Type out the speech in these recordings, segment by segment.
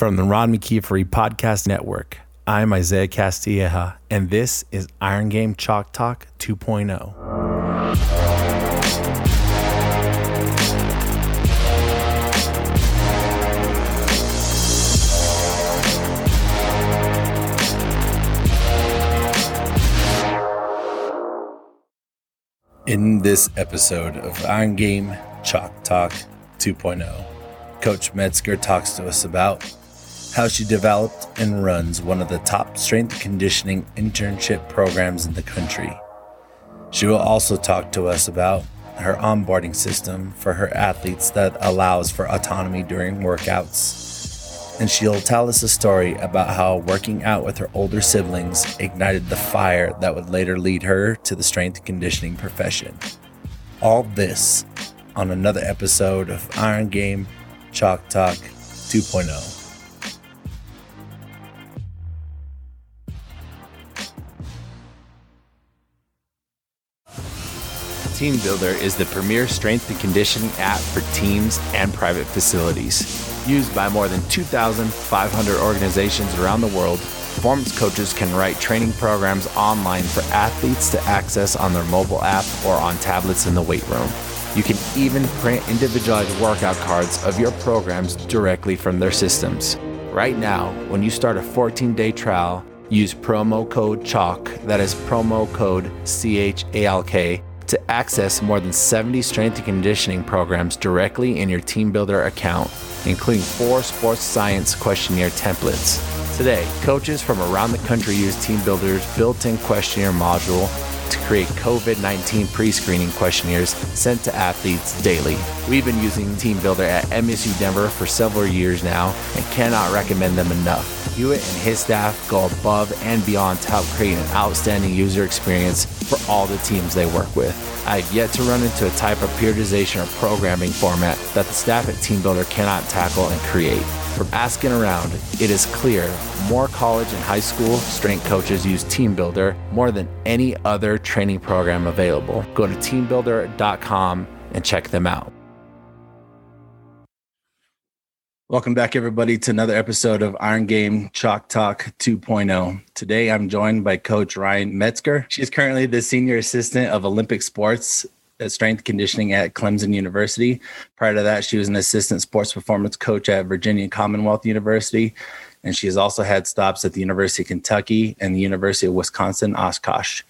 From the Ron McKeefery Podcast Network, I'm Isaiah Castilleja, and this is Iron Game Chalk Talk 2.0. In this episode of Iron Game Chalk Talk 2.0, Coach Metzger talks to us about how she developed and runs one of the top strength conditioning internship programs in the country. She will also talk to us about her onboarding system for her athletes that allows for autonomy during workouts. And she'll tell us a story about how working out with her older siblings ignited the fire that would later lead her to the strength conditioning profession. All this on another episode of Iron Game Chalk Talk 2.0. TeamBuildr is the premier strength and conditioning app for teams and private facilities. Used by more than 2,500 organizations around the world, performance coaches can write training programs online for athletes to access on their mobile app or on tablets in the weight room. You can even print individualized workout cards of your programs directly from their systems. Right now, when you start a 14 day trial, use promo code CHALK, that is promo code C H A L K to access more than 70 strength and conditioning programs directly in your TeamBuildr account, including four sports science questionnaire templates. Today, coaches from around the country use TeamBuildr's built in questionnaire module to create COVID 19 pre screening questionnaires sent to athletes daily. We've been using TeamBuildr at MSU Denver for several years now and cannot recommend them enough. Hewitt and his staff go above and beyond to help create an outstanding user experience for all the teams they work with. I've yet to run into a type of periodization or programming format that the staff at TeamBuildr cannot tackle and create. From asking around, it is clear more college and high school strength coaches use TeamBuildr more than any other training program available. Go to teambuildr.com and check them out. Welcome back, everybody, to another episode of Iron Game Chalk Talk 2.0. Today, I'm joined by Coach Ryan Metzger. She's currently the Senior Assistant of Olympic Sports Strength Conditioning at Clemson University. Prior to that, she was an Assistant Sports Performance Coach at Virginia Commonwealth University. And she has also had stops at the University of Kentucky and the University of Wisconsin Oshkosh.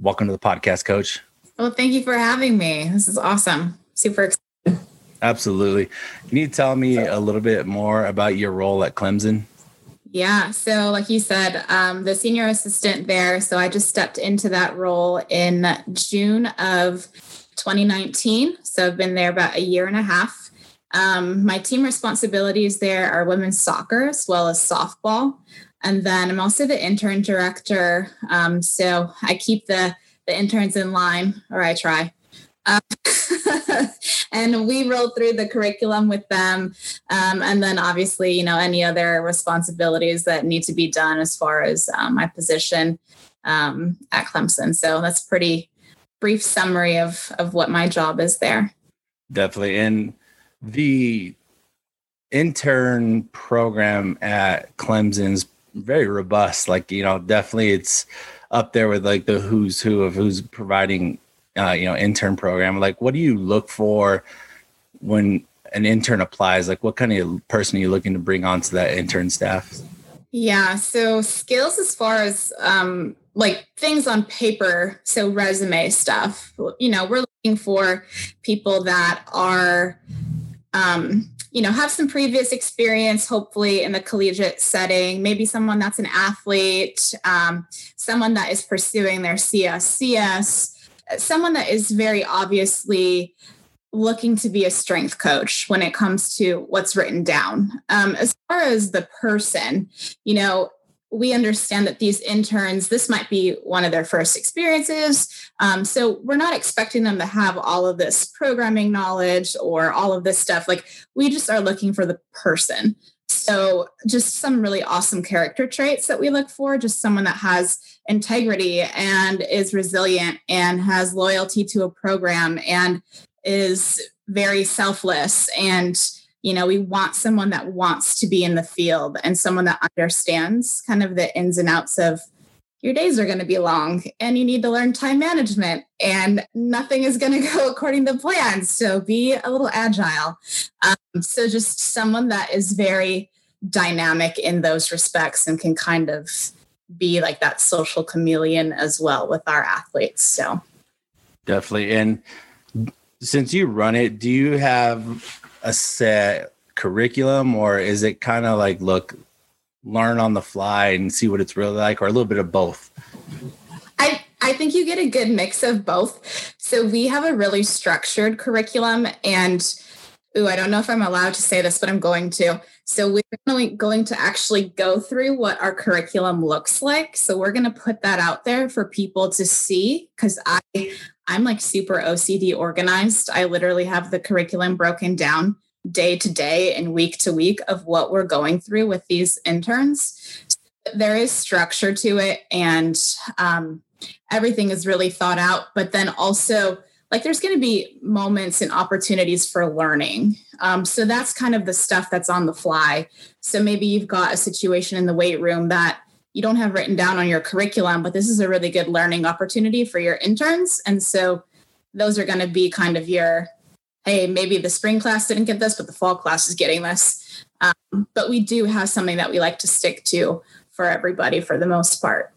Welcome to the podcast, Coach. Well, thank you for having me. This is awesome. Super excited. Absolutely. Can you tell me a little bit more about your role at Clemson? Yeah. So, like you said, um, the senior assistant there. So, I just stepped into that role in June of 2019. So, I've been there about a year and a half. Um, my team responsibilities there are women's soccer as well as softball. And then I'm also the intern director. Um, so, I keep the, the interns in line, or I try. Um, and we rolled through the curriculum with them. Um, and then obviously, you know, any other responsibilities that need to be done as far as um, my position um, at Clemson. So that's pretty brief summary of, of what my job is there. Definitely. And the intern program at Clemson's very robust. Like, you know, definitely it's up there with like the who's who of who's providing uh, you know intern program like what do you look for when an intern applies? Like what kind of person are you looking to bring onto that intern staff? Yeah so skills as far as um, like things on paper so resume stuff. You know we're looking for people that are um, you know have some previous experience hopefully in the collegiate setting. Maybe someone that's an athlete um, someone that is pursuing their cscs someone that is very obviously looking to be a strength coach when it comes to what's written down. Um, as far as the person, you know, we understand that these interns, this might be one of their first experiences. Um, so we're not expecting them to have all of this programming knowledge or all of this stuff. Like we just are looking for the person. So, just some really awesome character traits that we look for, just someone that has integrity and is resilient and has loyalty to a program and is very selfless and you know, we want someone that wants to be in the field and someone that understands kind of the ins and outs of your days are going to be long and you need to learn time management and nothing is going to go according to plan. So be a little agile. Um, so just someone that is very dynamic in those respects and can kind of be like that social chameleon as well with our athletes. So definitely. And since you run it, do you have a set curriculum or is it kind of like, look, learn on the fly and see what it's really like or a little bit of both? I, I think you get a good mix of both. So we have a really structured curriculum and ooh, I don't know if I'm allowed to say this, but I'm going to. So we're going to actually go through what our curriculum looks like. So we're going to put that out there for people to see because I I'm like super OCD organized. I literally have the curriculum broken down day to day and week to week of what we're going through with these interns. There is structure to it and um, everything is really thought out, but then also like there's going to be moments and opportunities for learning. Um, so that's kind of the stuff that's on the fly. So maybe you've got a situation in the weight room that you don't have written down on your curriculum, but this is a really good learning opportunity for your interns. And so those are going to be kind of your, hey, maybe the spring class didn't get this, but the fall class is getting this. Um, but we do have something that we like to stick to for everybody for the most part.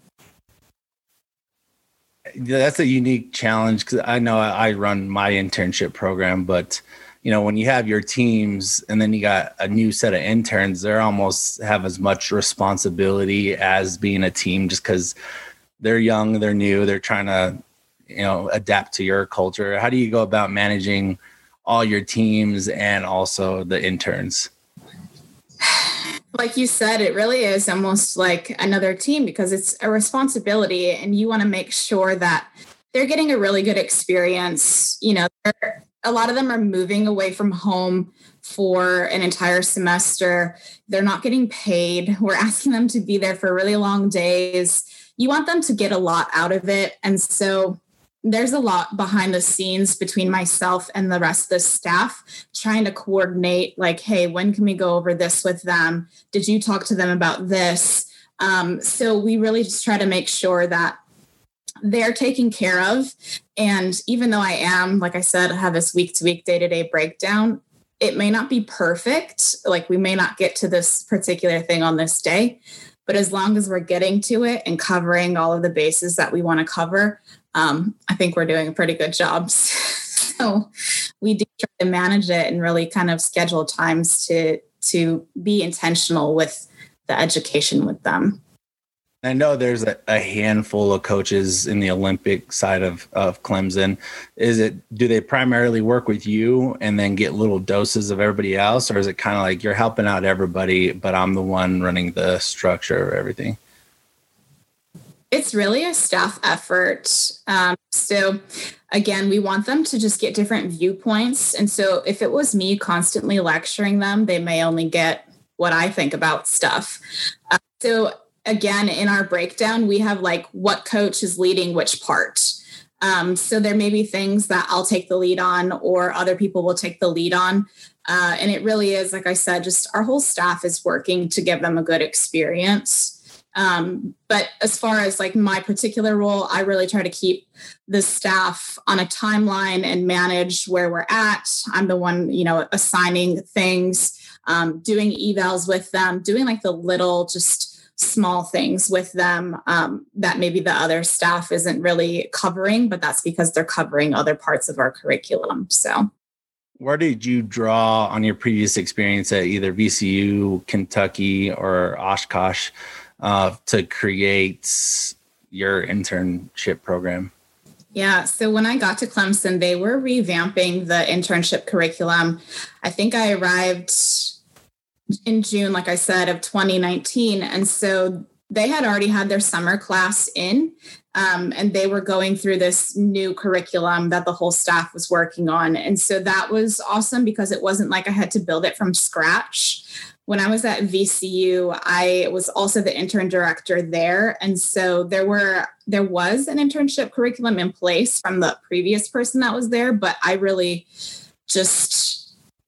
That's a unique challenge because I know I run my internship program, but you know, when you have your teams and then you got a new set of interns, they're almost have as much responsibility as being a team just because they're young, they're new, they're trying to, you know, adapt to your culture. How do you go about managing all your teams and also the interns? Like you said, it really is almost like another team because it's a responsibility and you want to make sure that they're getting a really good experience. You know, a lot of them are moving away from home for an entire semester. They're not getting paid. We're asking them to be there for really long days. You want them to get a lot out of it. And so there's a lot behind the scenes between myself and the rest of the staff trying to coordinate like hey when can we go over this with them did you talk to them about this um, so we really just try to make sure that they're taken care of. And even though I am, like I said, have this week to week, day to day breakdown, it may not be perfect. Like we may not get to this particular thing on this day, but as long as we're getting to it and covering all of the bases that we want to cover, um, I think we're doing a pretty good job. so we do try to manage it and really kind of schedule times to to be intentional with the education with them. I know there's a, a, handful of coaches in the Olympic side of, of Clemson. Is it do they primarily work with you and then get little doses of everybody else, or is it kind of like you're helping out everybody, but I'm the one running the structure of everything? It's really a staff effort. Um, so again, we want them to just get different viewpoints. And so if it was me constantly lecturing them, they may only get what I think about stuff. Uh, so again in our breakdown we have like what coach is leading which part um, so there may be things that i'll take the lead on or other people will take the lead on uh, and it really is like i said just our whole staff is working to give them a good experience um, but as far as like my particular role i really try to keep the staff on a timeline and manage where we're at i'm the one you know assigning things um, doing evals with them doing like the little just small things with them um, that maybe the other staff isn't really covering, but that's because they're covering other parts of our curriculum. So, where did you draw on your previous experience at either VCU, Kentucky, or Oshkosh uh, to create your internship program? Yeah. So when I got to Clemson, they were revamping the internship curriculum. I think I arrived in June, like I said, of 2019. And so they had already had their summer class in, um, and they were going through this new curriculum that the whole staff was working on. And so that was awesome because it wasn't like I had to build it from scratch. When I was at VCU, I was also the intern director there. And so there were there was an internship curriculum in place from the previous person that was there, but I really just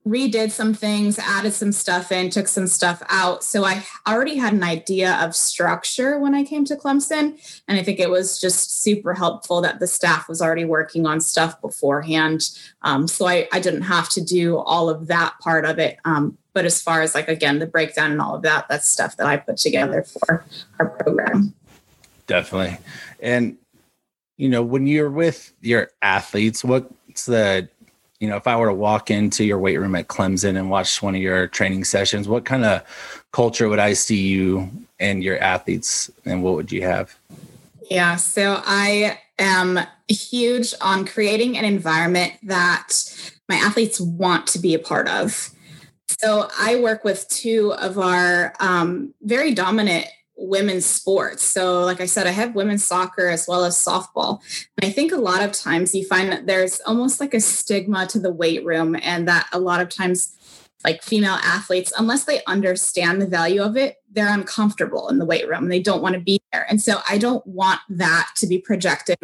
redid some things, added some stuff in, took some stuff out. So I already had an idea of structure when I came to Clemson. And I think it was just super helpful that the staff was already working on stuff beforehand. Um, so I, I didn't have to do all of that part of it. Um, but as far as like, again, the breakdown and all of that, that's stuff that I put together for our program. Definitely. And, you know, when you're with your athletes, what's the you know, if I were to walk into your weight room at Clemson and watch one of your training sessions, what kind of culture would I see you and your athletes, and what would you have? Yeah, so I am huge on creating an environment that my athletes want to be a part of. So I work with two of our um, very dominant women's sports. So, like I said, I have women's soccer as well as softball. And I think a lot of times you find that there's almost like a stigma to the weight room, and that a lot of times, like female athletes, unless they understand the value of it, they're uncomfortable in the weight room and they don't want to be there. And so, I don't want that to be projected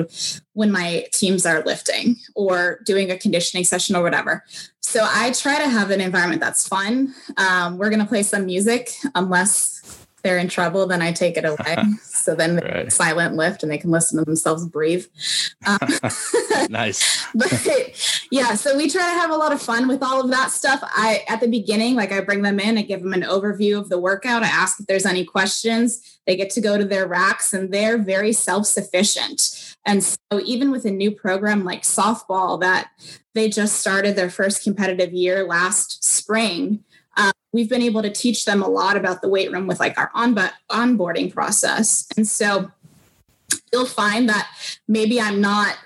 when my teams are lifting or doing a conditioning session or whatever. So, I try to have an environment that's fun. Um, we're going to play some music, unless they're in trouble, then I take it away. so then right. silent lift and they can listen to themselves breathe. Um, nice. but yeah, so we try to have a lot of fun with all of that stuff. I at the beginning, like I bring them in, I give them an overview of the workout. I ask if there's any questions. They get to go to their racks and they're very self-sufficient. And so even with a new program like softball that they just started their first competitive year last spring we've been able to teach them a lot about the weight room with like our on onboarding process. And so you'll find that maybe I'm not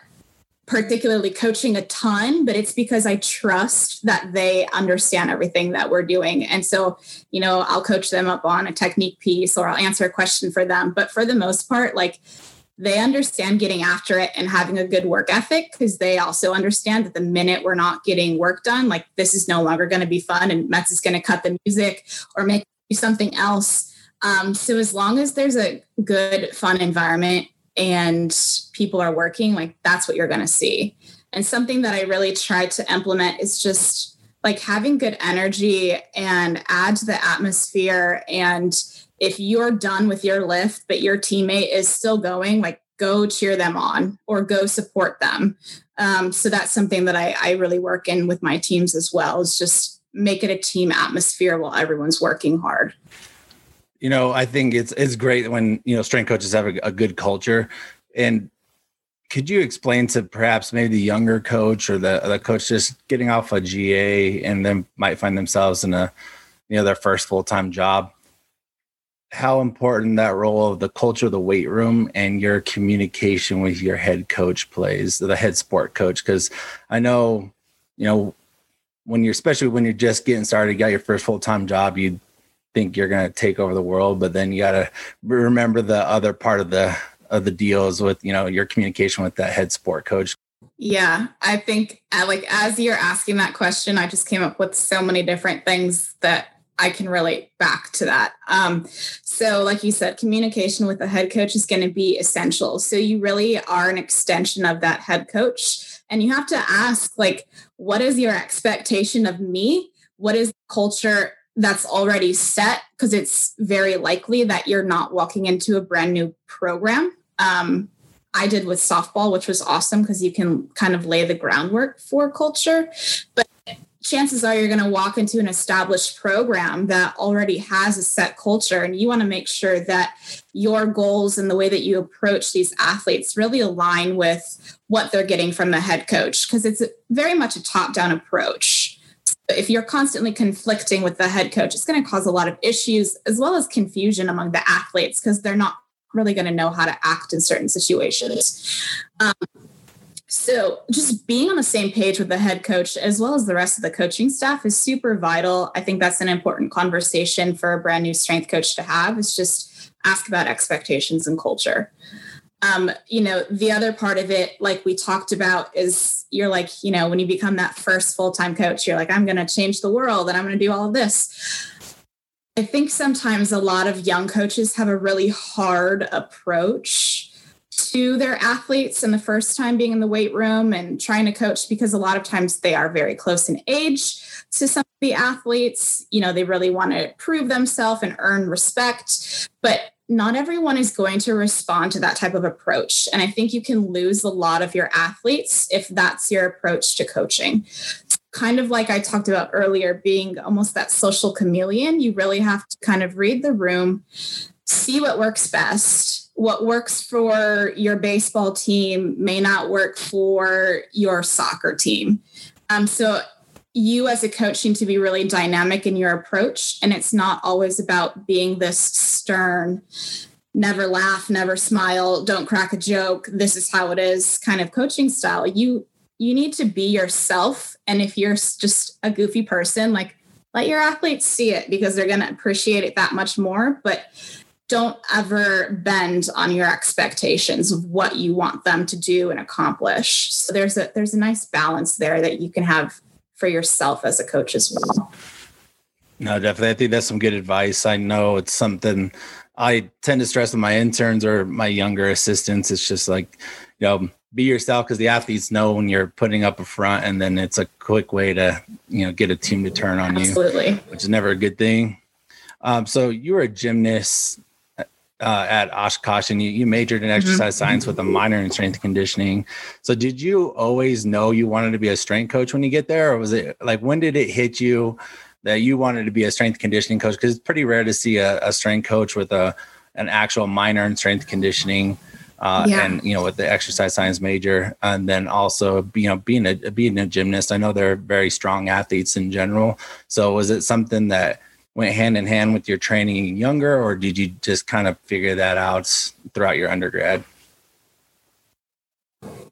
particularly coaching a ton, but it's because I trust that they understand everything that we're doing. And so, you know, I'll coach them up on a technique piece or I'll answer a question for them. But for the most part, like they understand getting after it and having a good work ethic because they also understand that the minute we're not getting work done, like this is no longer going to be fun and Metz is going to cut the music or make something else. Um, so as long as there's a good, fun environment and people are working, like that's what you're going to see. And something that I really try to implement is just like having good energy and add to the atmosphere and if you're done with your lift, but your teammate is still going, like go cheer them on or go support them. Um, so that's something that I, I really work in with my teams as well is just make it a team atmosphere while everyone's working hard. You know, I think it's it's great when you know strength coaches have a, a good culture. And could you explain to perhaps maybe the younger coach or the the coach just getting off a GA and then might find themselves in a you know their first full time job? How important that role of the culture of the weight room and your communication with your head coach plays, the head sport coach. Because I know, you know, when you're especially when you're just getting started, you got your first full time job, you think you're going to take over the world, but then you got to remember the other part of the of the deals with you know your communication with that head sport coach. Yeah, I think uh, like as you're asking that question, I just came up with so many different things that I can relate back to that. Um, so, like you said, communication with the head coach is going to be essential. So, you really are an extension of that head coach. And you have to ask, like, what is your expectation of me? What is the culture that's already set? Because it's very likely that you're not walking into a brand new program. Um, I did with softball, which was awesome because you can kind of lay the groundwork for culture. But chances are you're going to walk into an established program that already has a set culture and you want to make sure that your goals and the way that you approach these athletes really align with what they're getting from the head coach because it's very much a top down approach if you're constantly conflicting with the head coach it's going to cause a lot of issues as well as confusion among the athletes because they're not really going to know how to act in certain situations. Um, so, just being on the same page with the head coach as well as the rest of the coaching staff is super vital. I think that's an important conversation for a brand new strength coach to have is just ask about expectations and culture. Um, you know, the other part of it, like we talked about, is you're like, you know, when you become that first full time coach, you're like, I'm going to change the world and I'm going to do all of this. I think sometimes a lot of young coaches have a really hard approach to their athletes and the first time being in the weight room and trying to coach because a lot of times they are very close in age to some of the athletes. You know, they really want to prove themselves and earn respect, but not everyone is going to respond to that type of approach. And I think you can lose a lot of your athletes if that's your approach to coaching. Kind of like I talked about earlier, being almost that social chameleon, you really have to kind of read the room, see what works best. What works for your baseball team may not work for your soccer team. Um, so you as a coach need to be really dynamic in your approach and it's not always about being this stern never laugh never smile don't crack a joke this is how it is kind of coaching style you you need to be yourself and if you're just a goofy person like let your athletes see it because they're going to appreciate it that much more but don't ever bend on your expectations of what you want them to do and accomplish so there's a there's a nice balance there that you can have for yourself as a coach as well. No, definitely. I think that's some good advice. I know it's something I tend to stress with my interns or my younger assistants. It's just like, you know, be yourself because the athletes know when you're putting up a front and then it's a quick way to, you know, get a team to turn on Absolutely. you, which is never a good thing. Um, so you were a gymnast uh, at Oshkosh and you, you majored in mm-hmm. exercise mm-hmm. science with a minor in strength conditioning. So did you always know you wanted to be a strength coach when you get there? Or was it like, when did it hit you that you wanted to be a strength conditioning coach? Cause it's pretty rare to see a, a strength coach with a, an actual minor in strength conditioning. Uh, yeah. and you know with the exercise science major and then also you know being a being a gymnast i know they're very strong athletes in general so was it something that went hand in hand with your training younger, or did you just kind of figure that out throughout your undergrad?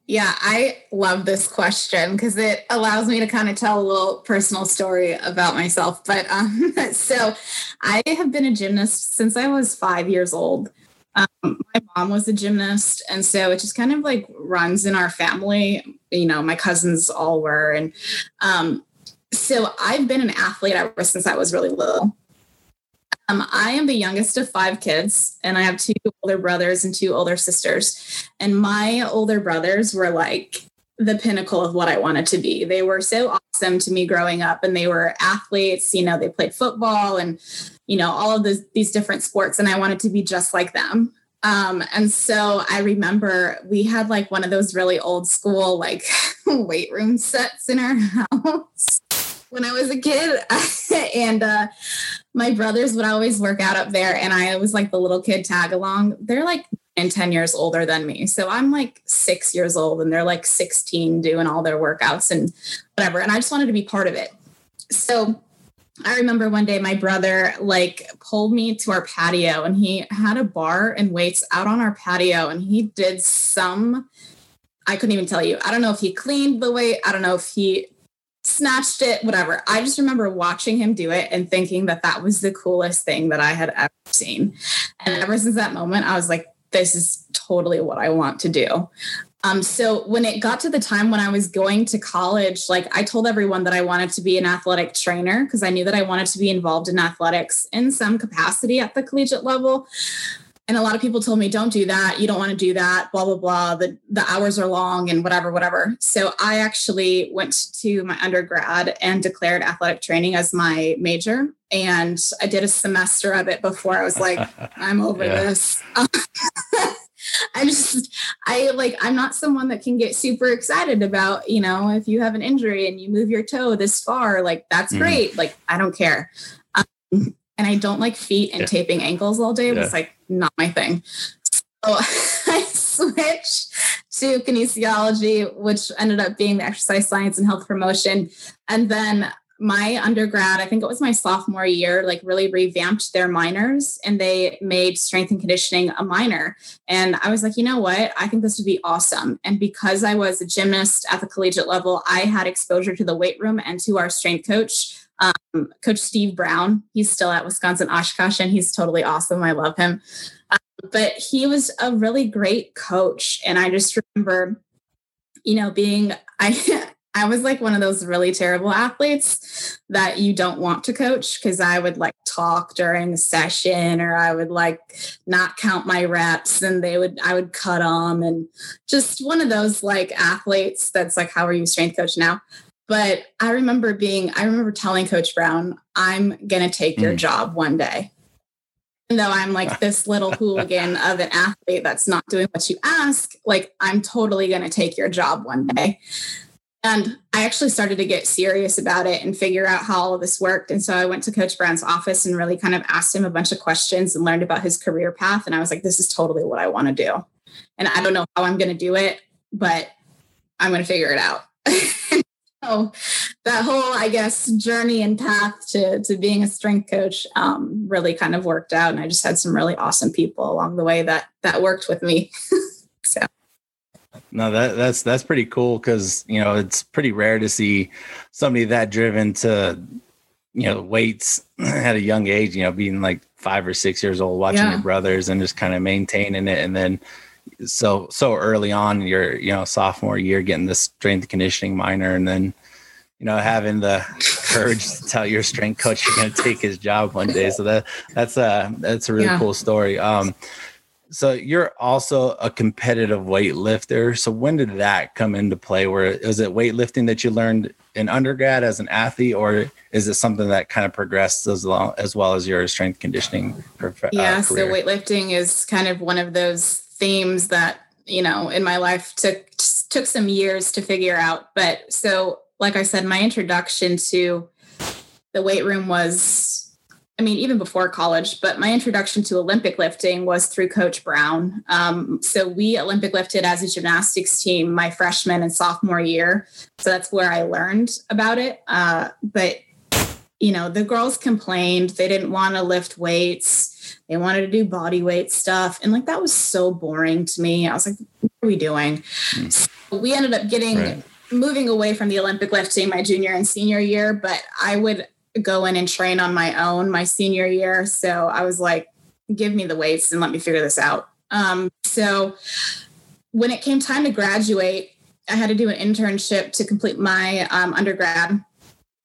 Yeah, I love this question because it allows me to kind of tell a little personal story about myself. But um, so I have been a gymnast since I was five years old. Um, my mom was a gymnast, and so it just kind of like runs in our family. You know, my cousins all were, and um, so I've been an athlete ever since I was really little. Um, I am the youngest of five kids, and I have two older brothers and two older sisters. And my older brothers were like the pinnacle of what I wanted to be. They were so awesome to me growing up, and they were athletes. You know, they played football and you know all of these different sports, and I wanted to be just like them. Um, and so I remember we had like one of those really old school like weight room sets in our house when I was a kid. and uh, my brothers would always work out up there. And I was like the little kid tag along. They're like and 10 years older than me. So I'm like six years old and they're like 16 doing all their workouts and whatever. And I just wanted to be part of it. So I remember one day my brother like pulled me to our patio and he had a bar and weights out on our patio and he did some I couldn't even tell you. I don't know if he cleaned the weight. I don't know if he snatched it, whatever. I just remember watching him do it and thinking that that was the coolest thing that I had ever seen. And ever since that moment, I was like, this is totally what I want to do. Um, so when it got to the time when I was going to college, like I told everyone that I wanted to be an athletic trainer because I knew that I wanted to be involved in athletics in some capacity at the collegiate level and a lot of people told me don't do that you don't want to do that blah blah blah the, the hours are long and whatever whatever so i actually went to my undergrad and declared athletic training as my major and i did a semester of it before i was like i'm over this I just, I like, I'm not someone that can get super excited about, you know, if you have an injury and you move your toe this far, like, that's mm. great. Like, I don't care. Um, and I don't like feet and yeah. taping ankles all day. It yeah. was like not my thing. So I switched to kinesiology, which ended up being the exercise science and health promotion. And then my undergrad, I think it was my sophomore year, like really revamped their minors and they made strength and conditioning a minor. And I was like, you know what? I think this would be awesome. And because I was a gymnast at the collegiate level, I had exposure to the weight room and to our strength coach um, Coach Steve Brown. He's still at Wisconsin Oshkosh, and he's totally awesome. I love him. Um, but he was a really great coach, and I just remember, you know, being I. I was like one of those really terrible athletes that you don't want to coach because I would like talk during the session or I would like not count my reps and they would, I would cut them and just one of those like athletes that's like, how are you strength coach now? But I remember being, I remember telling Coach Brown, I'm going to take mm. your job one day. Even though I'm like this little hooligan of an athlete that's not doing what you ask, like I'm totally going to take your job one day. And I actually started to get serious about it and figure out how all of this worked. And so I went to Coach Brown's office and really kind of asked him a bunch of questions and learned about his career path. And I was like, this is totally what I want to do. And I don't know how I'm going to do it, but I'm going to figure it out. so that whole, I guess, journey and path to, to being a strength coach um, really kind of worked out. And I just had some really awesome people along the way that that worked with me. so no, that that's that's pretty cool because you know it's pretty rare to see somebody that driven to you know weights at a young age. You know, being like five or six years old, watching yeah. your brothers and just kind of maintaining it, and then so so early on your you know sophomore year getting this strength conditioning minor, and then you know having the courage to tell your strength coach you're going to take his job one day. So that that's a that's a really yeah. cool story. Um, so you're also a competitive weightlifter. So when did that come into play? Where was it weightlifting that you learned in undergrad as an athlete, or is it something that kind of progressed as well as well as your strength conditioning? Uh, yeah, so weightlifting is kind of one of those themes that you know in my life took took some years to figure out. But so, like I said, my introduction to the weight room was I mean, even before college, but my introduction to Olympic lifting was through Coach Brown. Um, so we Olympic lifted as a gymnastics team my freshman and sophomore year. So that's where I learned about it. Uh, but, you know, the girls complained they didn't want to lift weights, they wanted to do body weight stuff. And like that was so boring to me. I was like, what are we doing? Mm. So we ended up getting. Right. Moving away from the Olympic lifting my junior and senior year, but I would go in and train on my own my senior year. So I was like, give me the weights and let me figure this out. Um, so when it came time to graduate, I had to do an internship to complete my um, undergrad.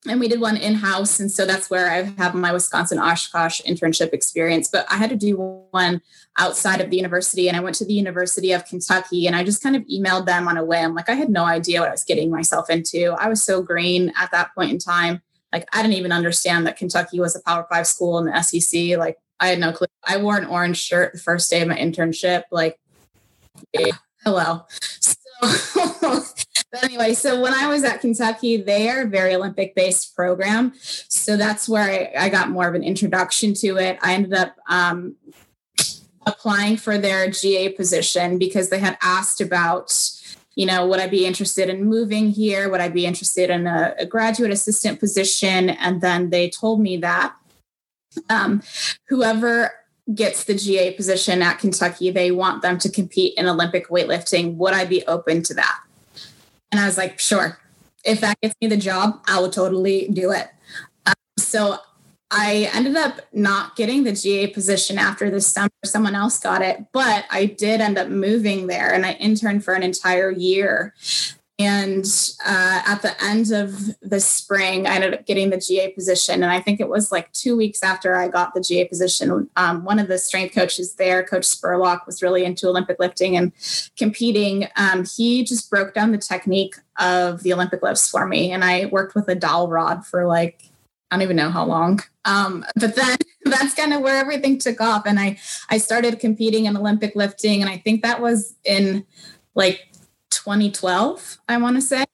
And we did one in house. And so that's where I have my Wisconsin Oshkosh internship experience. But I had to do one outside of the university. And I went to the University of Kentucky and I just kind of emailed them on a whim. Like I had no idea what I was getting myself into. I was so green at that point in time. Like I didn't even understand that Kentucky was a Power Five school in the SEC. Like I had no clue. I wore an orange shirt the first day of my internship. Like, hello. So anyway, so when I was at Kentucky, they are very Olympic based program. So that's where I, I, got more of an introduction to it. I ended up um, applying for their GA position because they had asked about you know, would I be interested in moving here? Would I be interested in a, a graduate assistant position? And then they told me that um, whoever gets the GA position at Kentucky, they want them to compete in Olympic weightlifting. Would I be open to that? And I was like, sure. If that gets me the job, I will totally do it. Um, so I ended up not getting the GA position after the summer. Someone else got it, but I did end up moving there and I interned for an entire year. And uh, at the end of the spring, I ended up getting the GA position. And I think it was like two weeks after I got the GA position. Um, one of the strength coaches there, Coach Spurlock, was really into Olympic lifting and competing. Um, he just broke down the technique of the Olympic lifts for me. And I worked with a dowel rod for like I don't even know how long. Um, but then that's kind of where everything took off. And I, I started competing in Olympic lifting. And I think that was in like 2012, I want to say.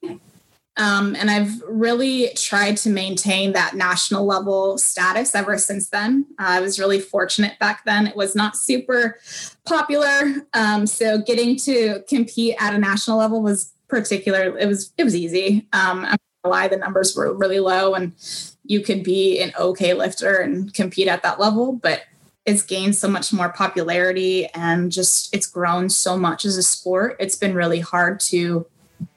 Um, and I've really tried to maintain that national level status ever since then. Uh, I was really fortunate back then. It was not super popular. Um, so getting to compete at a national level was particular. It was, it was easy. Um, I'm lie, the numbers were really low and you could be an okay lifter and compete at that level, but it's gained so much more popularity and just it's grown so much as a sport. It's been really hard to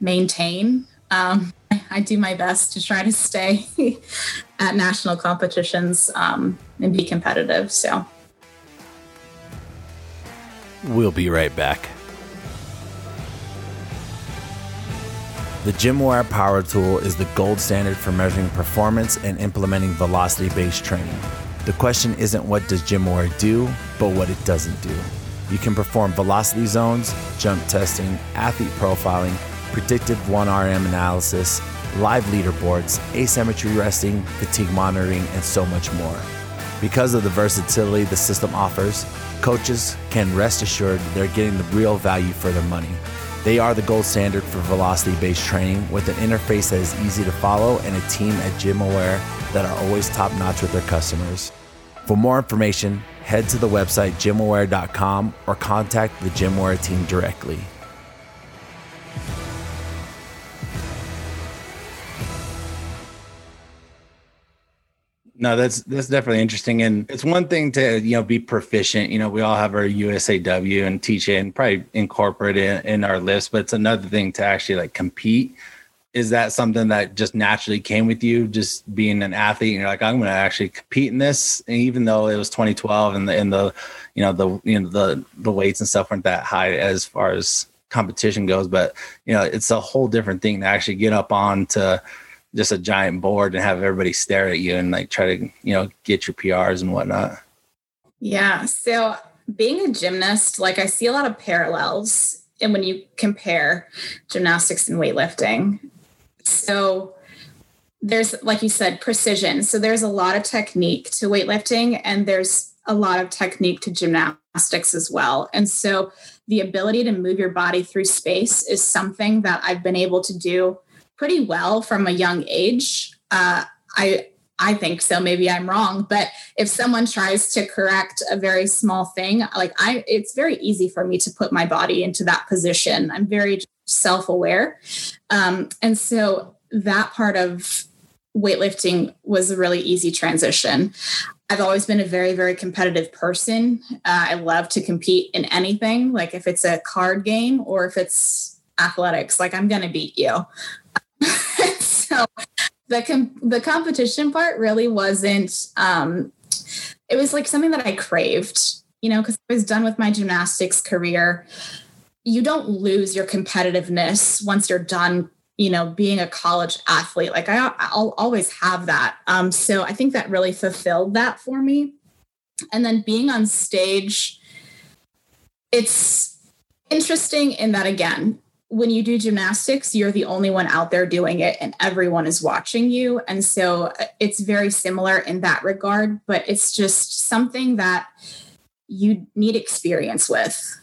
maintain. Um, I do my best to try to stay at national competitions um, and be competitive. So we'll be right back. The GymAware Power Tool is the gold standard for measuring performance and implementing velocity based training. The question isn't what does GymAware do, but what it doesn't do. You can perform velocity zones, jump testing, athlete profiling, predictive 1RM analysis, live leaderboards, asymmetry testing, fatigue monitoring, and so much more. Because of the versatility the system offers, coaches can rest assured they're getting the real value for their money. They are the gold standard for velocity based training with an interface that is easy to follow and a team at GymAware that are always top notch with their customers. For more information, head to the website gymaware.com or contact the GymAware team directly. No, that's that's definitely interesting, and it's one thing to you know be proficient. You know, we all have our USAW and teach it and probably incorporate it in our lifts, but it's another thing to actually like compete. Is that something that just naturally came with you, just being an athlete? And you're like, I'm going to actually compete in this, and even though it was 2012 and the and the you know the you know the the weights and stuff weren't that high as far as competition goes, but you know it's a whole different thing to actually get up on to just a giant board and have everybody stare at you and like try to you know get your PRs and whatnot. Yeah. So being a gymnast, like I see a lot of parallels and when you compare gymnastics and weightlifting. So there's like you said precision so there's a lot of technique to weightlifting and there's a lot of technique to gymnastics as well and so the ability to move your body through space is something that i've been able to do pretty well from a young age. Uh, I I think so. Maybe I'm wrong, but if someone tries to correct a very small thing, like I, it's very easy for me to put my body into that position. I'm very self-aware, um, and so that part of weightlifting was a really easy transition. I've always been a very, very competitive person. Uh, I love to compete in anything, like if it's a card game or if it's athletics, like I'm going to beat you. So the com- the competition part really wasn't um it was like something that I craved, you know, because I was done with my gymnastics career. You don't lose your competitiveness once you're done, you know, being a college athlete. Like I, I'll always have that. Um, so I think that really fulfilled that for me. And then being on stage, it's interesting in that again, when you do gymnastics, you're the only one out there doing it and everyone is watching you. And so uh, it's very similar in that regard, but it's just something that you need experience with.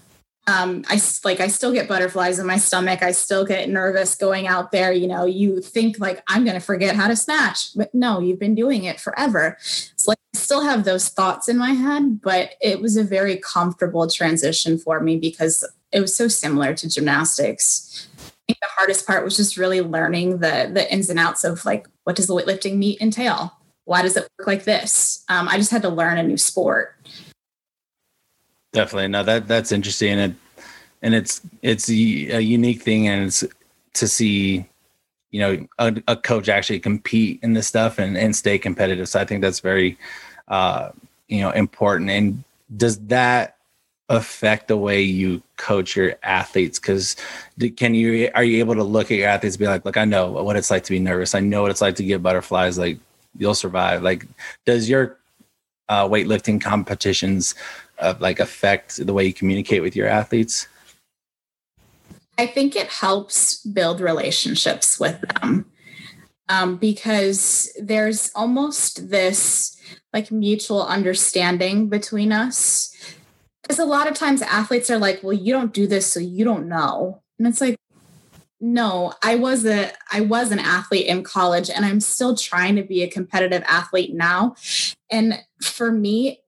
Um, I like I still get butterflies in my stomach. I still get nervous going out there. You know, you think like I'm going to forget how to snatch, but no, you've been doing it forever. It's like I still have those thoughts in my head, but it was a very comfortable transition for me because it was so similar to gymnastics. I think the hardest part was just really learning the the ins and outs of like what does the weightlifting meet entail? Why does it work like this? Um, I just had to learn a new sport. Definitely, no that that's interesting, and it and it's it's a unique thing, and it's to see you know a, a coach actually compete in this stuff and and stay competitive. So I think that's very uh, you know important. And does that affect the way you coach your athletes? Because can you are you able to look at your athletes be like look i know what it's like to be nervous. I know what it's like to get butterflies. Like you'll survive. Like does your uh, weightlifting competitions uh, like affect the way you communicate with your athletes? I think it helps build relationships with them um, because there's almost this like mutual understanding between us because a lot of times athletes are like, well, you don't do this, so you don't know. And it's like, no, I was a I was an athlete in college and I'm still trying to be a competitive athlete now. And for me,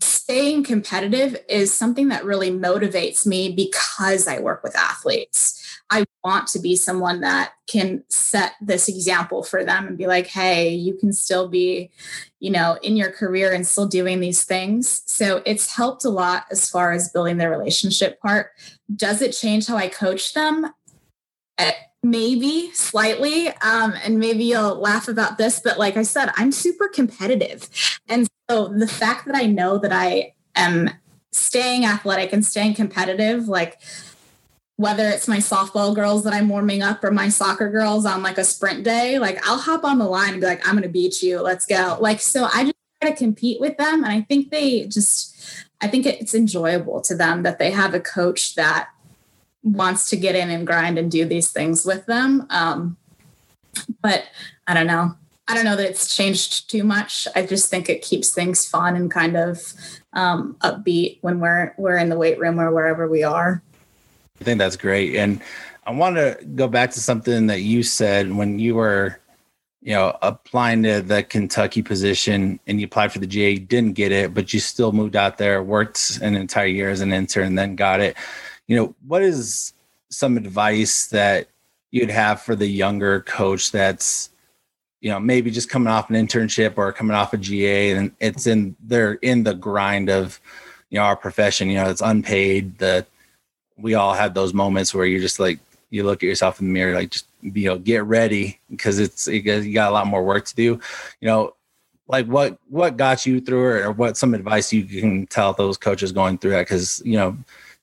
staying competitive is something that really motivates me because I work with athletes. I want to be someone that can set this example for them and be like, hey, you can still be, you know, in your career and still doing these things. So it's helped a lot as far as building the relationship part. Does it change how I coach them? Eh, maybe slightly. Um, and maybe you'll laugh about this, but like I said, I'm super competitive. And so the fact that I know that I am staying athletic and staying competitive, like, whether it's my softball girls that I'm warming up or my soccer girls on like a sprint day, like I'll hop on the line and be like, I'm going to beat you. Let's go. Like, so I just try to compete with them. And I think they just, I think it's enjoyable to them that they have a coach that wants to get in and grind and do these things with them. Um, but I don't know. I don't know that it's changed too much. I just think it keeps things fun and kind of um, upbeat when we're we're in the weight room or wherever we are. I think that's great. And I want to go back to something that you said when you were, you know, applying to the Kentucky position and you applied for the GA, didn't get it, but you still moved out there, worked an entire year as an intern, then got it. You know, what is some advice that you'd have for the younger coach that's, you know, maybe just coming off an internship or coming off a GA and it's in they're in the grind of, you know, our profession, you know, it's unpaid, the we all have those moments where you're just like you look at yourself in the mirror like just you know get ready because it's you got a lot more work to do. You know like what what got you through it or what some advice you can tell those coaches going through that? Because you know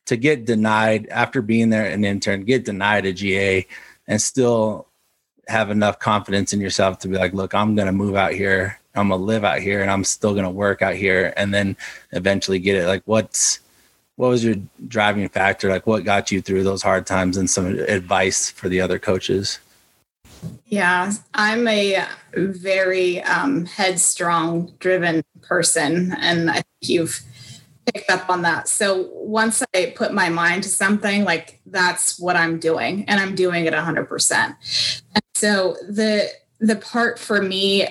to get denied after being there an intern get denied a ga and still have enough confidence in yourself to be like look i'm gonna move out here. I'm gonna live out here and i'm still gonna work out here and then eventually get it. Like what's what was your driving factor? Like what got you through those hard times and some advice for the other coaches? Yeah, I'm a very um, headstrong, driven person, and I think you've picked up on that. So once I put my mind to something, like that's what I'm doing, and I'm doing it 100%. And so the the part for me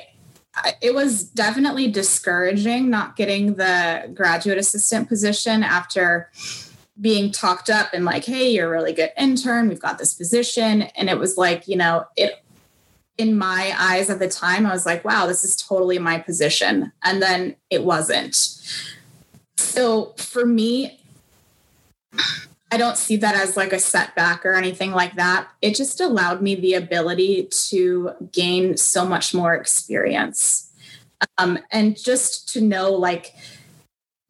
it was definitely discouraging not getting the graduate assistant position after being talked up and like hey you're a really good intern. We've got this position. And it was like you know it in my eyes at the time i was like wow this is totally my position. And then it wasn't. So for me I don't see that as like a setback or anything like that. It just allowed me the ability to gain so much more experience. Um, and just to know like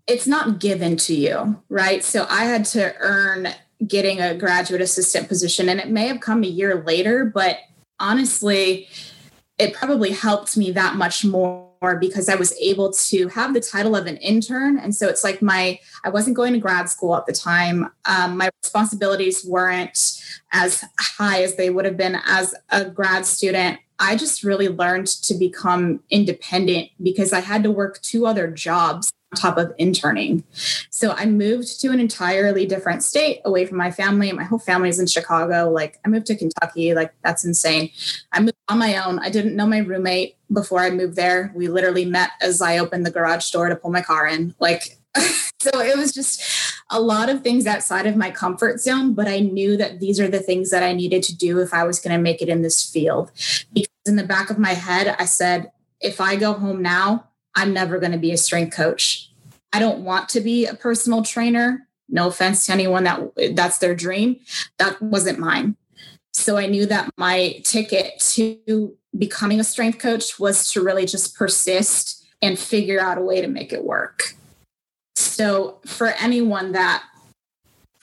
it's not given to you, right? So I had to earn getting a graduate assistant position and it may have come a year later, but honestly, it probably helped me that much more because I was able to have the title of an intern. And so it's like my, I wasn't going to grad school at the time. Um, my responsibilities weren't as high as they would have been as a grad student. I just really learned to become independent because I had to work two other jobs top of interning. So I moved to an entirely different state away from my family. My whole family is in Chicago. Like I moved to Kentucky. Like that's insane. I moved on my own. I didn't know my roommate before I moved there. We literally met as I opened the garage door to pull my car in. Like so it was just a lot of things outside of my comfort zone, but I knew that these are the things that I needed to do if I was going to make it in this field. Because in the back of my head, I said, if I go home now, I'm never going to be a strength coach. I don't want to be a personal trainer. No offense to anyone that that's their dream. That wasn't mine. So I knew that my ticket to becoming a strength coach was to really just persist and figure out a way to make it work. So for anyone that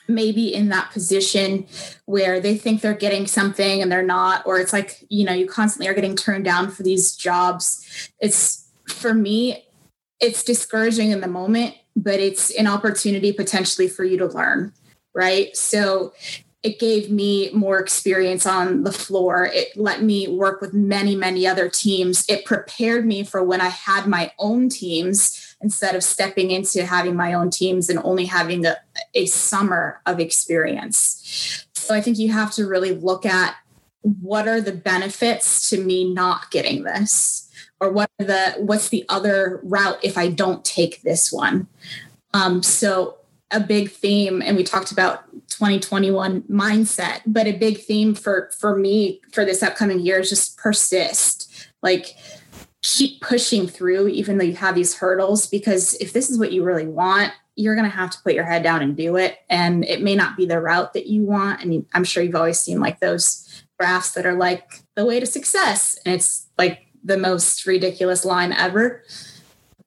maybe in that position where they think they're getting something and they're not or it's like you know you constantly are getting turned down for these jobs it's for me, it's discouraging in the moment, but it's an opportunity potentially for you to learn, right? So it gave me more experience on the floor. It let me work with many, many other teams. It prepared me for when I had my own teams instead of stepping into having my own teams and only having a, a summer of experience. So I think you have to really look at what are the benefits to me not getting this or what are the what's the other route if i don't take this one? Um, so a big theme and we talked about 2021 mindset but a big theme for for me for this upcoming year is just persist. Like keep pushing through even though you have these hurdles because if this is what you really want you're going to have to put your head down and do it. And it may not be the route that you want. And i'm sure you've always seen like those graphs that are like the way to success. And it's like the most ridiculous line ever.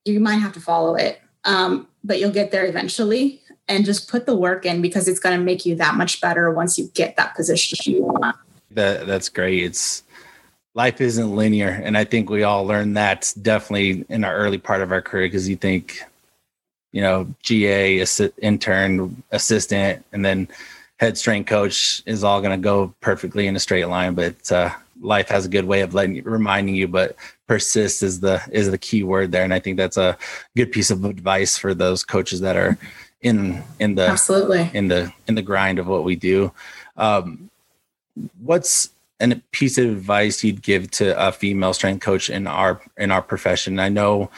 You might have to follow it, um, but you'll get there eventually. and just put the work in because it's going to make you that much better once you get that position you want. That that's great. It's life isn't linear, and I think we all learn that definitely in our early part of our career because you think, you know, GA, intern, assistant, and then head strength coach is all going to go perfectly in a straight line, but uh, life has a good way of letting reminding you. But persist is the is the key word there, and I think that's a good piece of advice for those coaches that are in in the absolutely in the in the grind of what we do. Um, what's a piece of advice you'd give to a female strength coach in our in our profession? I know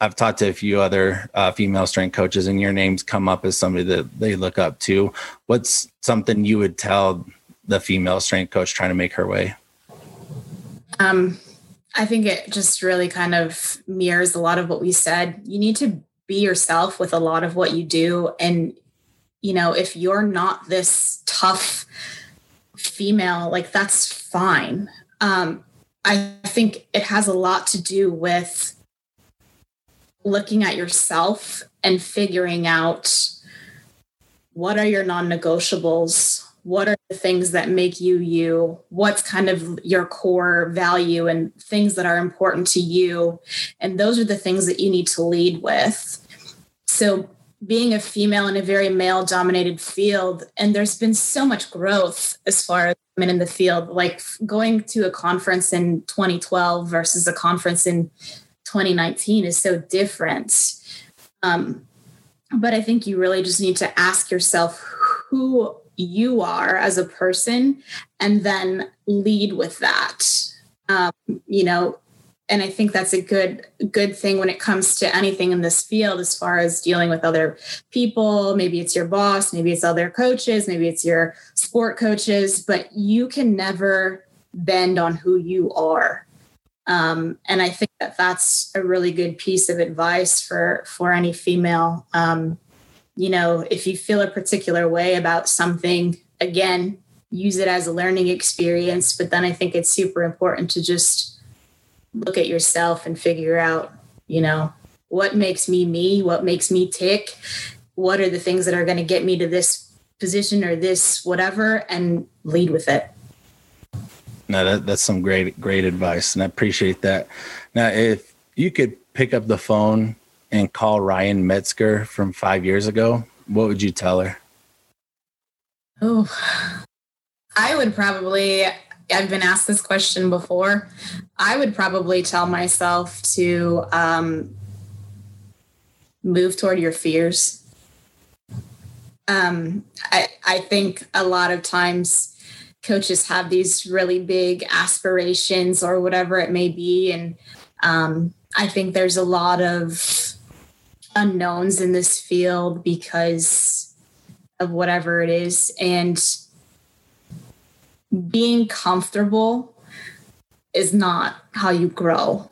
I've talked to a few other uh, female strength coaches, and your names come up as somebody that they look up to. What's something you would tell the female strength coach trying to make her way? Um, I think it just really kind of mirrors a lot of what we said. You need to be yourself with a lot of what you do. And, you know, if you're not this tough female, like that's fine. Um, I think it has a lot to do with looking at yourself and figuring out what are your non negotiables? What are the things that make you you? What's kind of your core value and things that are important to you? And those are the things that you need to lead with. So, being a female in a very male dominated field, and there's been so much growth as far as women in the field, like going to a conference in 2012 versus a conference in 2019 is so different. Um, but I think you really just need to ask yourself who you are as a person and then lead with that. Um, you know, and I think that's a good good thing when it comes to anything in this field as far as dealing with other people, maybe it's your boss, maybe it's other coaches, maybe it's your sport coaches, but you can never bend on who you are. Um, and I think that that's a really good piece of advice for for any female. Um, you know, if you feel a particular way about something, again, use it as a learning experience. But then I think it's super important to just look at yourself and figure out, you know, what makes me me, what makes me tick, what are the things that are going to get me to this position or this whatever, and lead with it. No, that, that's some great, great advice, and I appreciate that. Now, if you could pick up the phone and call Ryan Metzger from five years ago, what would you tell her? Oh, I would probably I've been asked this question before. I would probably tell myself to um, move toward your fears. Um, I, I think a lot of times coaches have these really big aspirations or whatever it may be. And um, I think there's a lot of unknowns in this field because of whatever it is. And being comfortable is not how you grow.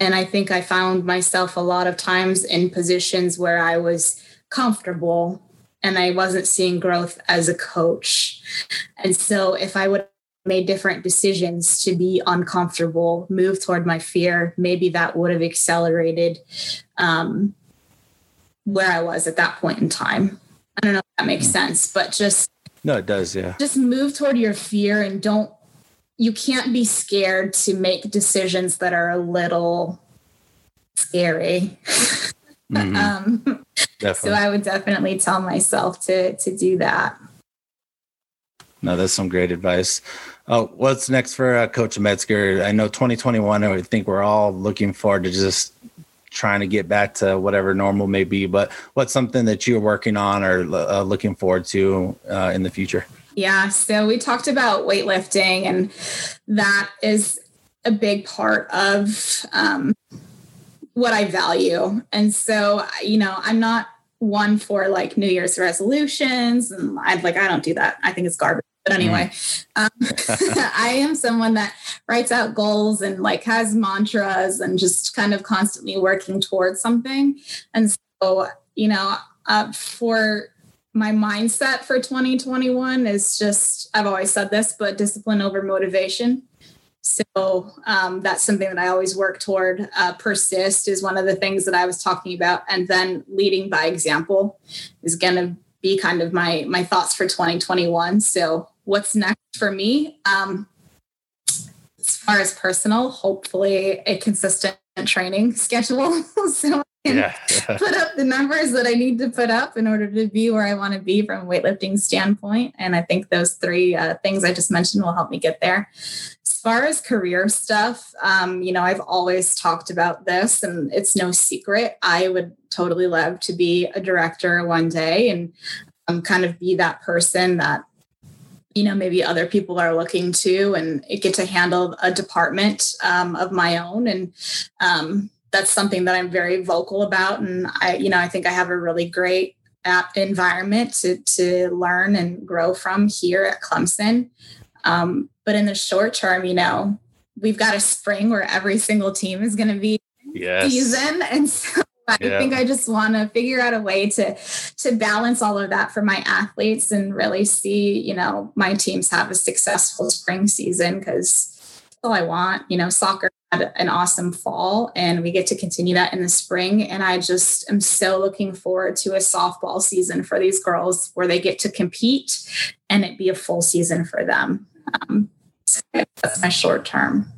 And I think I found myself a lot of times in positions where I was comfortable and I wasn't seeing growth as a coach. And so if I would made different decisions to be uncomfortable, move toward my fear, maybe that would have accelerated um, where I was at that point in time. I don't know if that makes hmm. sense, but just no, it does. Yeah. Just move toward your fear and don't, you can't be scared to make decisions that are a little scary. Mm-hmm. um, so I would definitely tell myself to, to do that. No, that's some great advice. Oh, what's next for uh, Coach Metzger? I know 2021. I think we're all looking forward to just trying to get back to whatever normal may be. But what's something that you're working on or uh, looking forward to uh, in the future? Yeah, so we talked about weightlifting, and that is a big part of um, what I value. And so, you know, I'm not one for like New Year's resolutions, and I'm like I don't do that. I think it's garbage. But anyway, um, I am someone that writes out goals and like has mantras and just kind of constantly working towards something. And so, you know, uh, for my mindset for 2021 is just, I've always said this, but discipline over motivation. So um, that's something that I always work toward. Uh, persist is one of the things that I was talking about, and then leading by example is going to be kind of my my thoughts for 2021. So what's next for me? Um, as far as personal, hopefully a consistent training schedule so yeah, yeah. put up the numbers that I need to put up in order to be where I want to be from a weightlifting standpoint. And I think those three uh, things I just mentioned will help me get there. As far as career stuff, um, you know, I've always talked about this and it's no secret. I would totally love to be a director one day and um, kind of be that person that you know maybe other people are looking to and get to handle a department um, of my own and um, that's something that I'm very vocal about. And I, you know, I think I have a really great environment to, to learn and grow from here at Clemson. Um, but in the short term, you know, we've got a spring where every single team is going to be yes. season. And so I yeah. think I just want to figure out a way to to balance all of that for my athletes and really see, you know, my teams have a successful spring season because all I want. You know, soccer had an awesome fall and we get to continue that in the spring. And I just am so looking forward to a softball season for these girls where they get to compete and it be a full season for them. Um, so that's my short term.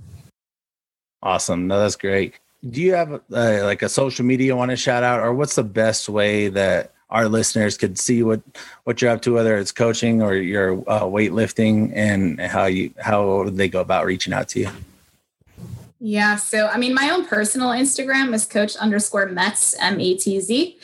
Awesome. No, that's great. Do you have uh, like a social media you want to shout out, or what's the best way that our listeners could see what what you're up to, whether it's coaching or your uh, weightlifting, and how you how they go about reaching out to you. Yeah, so I mean, my own personal Instagram is coach underscore Metz M E T Z,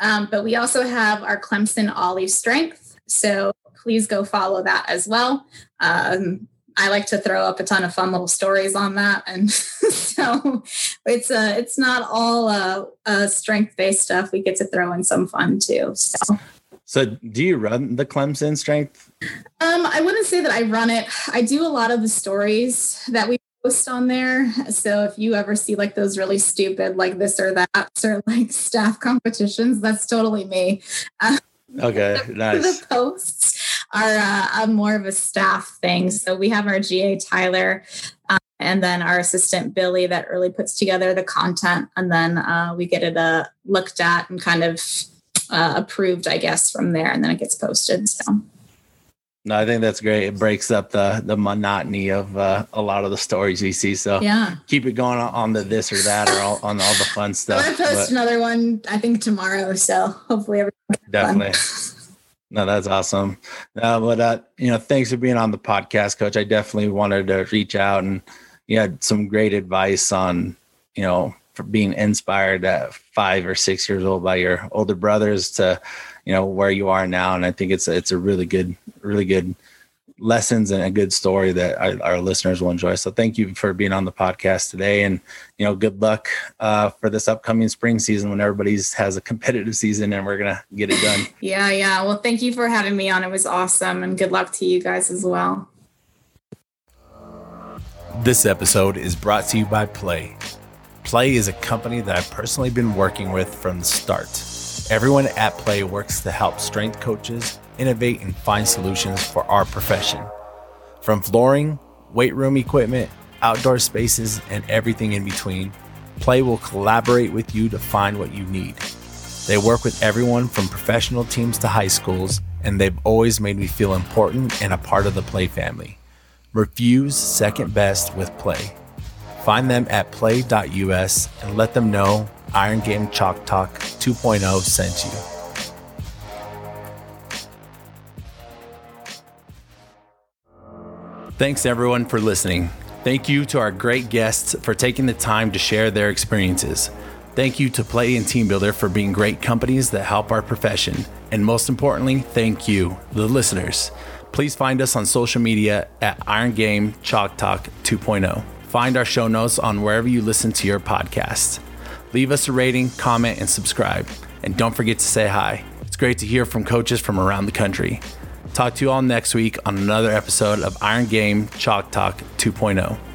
um, but we also have our Clemson Oly Strength. So please go follow that as well. Um, I like to throw up a ton of fun little stories on that, and so it's uh, it's not all uh, uh strength based stuff. We get to throw in some fun too. So. So, do you run the Clemson strength? Um, I wouldn't say that I run it. I do a lot of the stories that we post on there. So if you ever see like those really stupid, like this or that, or like staff competitions, that's totally me. Uh, okay, nice. the posts are uh, more of a staff thing. So we have our GA Tyler. Um, and then our assistant Billy that really puts together the content, and then uh, we get it uh, looked at and kind of uh, approved, I guess, from there, and then it gets posted. So no, I think that's great. It breaks up the the monotony of uh, a lot of the stories we see. So yeah, keep it going on the this or that or all, on all the fun stuff. I'm gonna post but, another one I think tomorrow. So hopefully everyone definitely. No, that's awesome. Uh, but uh, you know, thanks for being on the podcast, Coach. I definitely wanted to reach out and you had some great advice on you know for being inspired at five or six years old by your older brothers to you know where you are now and i think it's it's a really good really good lessons and a good story that our, our, listeners will enjoy. So thank you for being on the podcast today. And you know good luck uh, for this upcoming spring season when everybody's has a competitive season and we're gonna get it done. Yeah yeah. Well thank you for having me on. It was awesome. And good luck to you guys as well. This episode is brought to you by PLAE. PLAE is a company that i've personally been working with from the start Everyone at PLAE works to help strength coaches innovate and find solutions for our profession. From flooring, weight room equipment, outdoor spaces, and everything in between, PLAE will collaborate with you to find what you need. They work with everyone from professional teams to high schools, and they've always made me feel important and a part of the PLAE family. Refuse second best with PLAE. Find them at plae.us and let them know Iron Game Chalk Talk 2.0 sent you. Thanks everyone for listening. Thank you to our great guests for taking the time to share their experiences. Thank you to PLAE and TeamBuildr for being great companies that help our profession. And most importantly, thank you, the listeners. Please find us on social media at Iron Game Chalk Talk 2.0. Find our show notes on wherever you listen to your podcasts. Leave us a rating, comment, and subscribe. And don't forget to say hi. It's great to hear from coaches from around the country. Talk to you all next week on another episode of Iron Game Chalk Talk 2.0.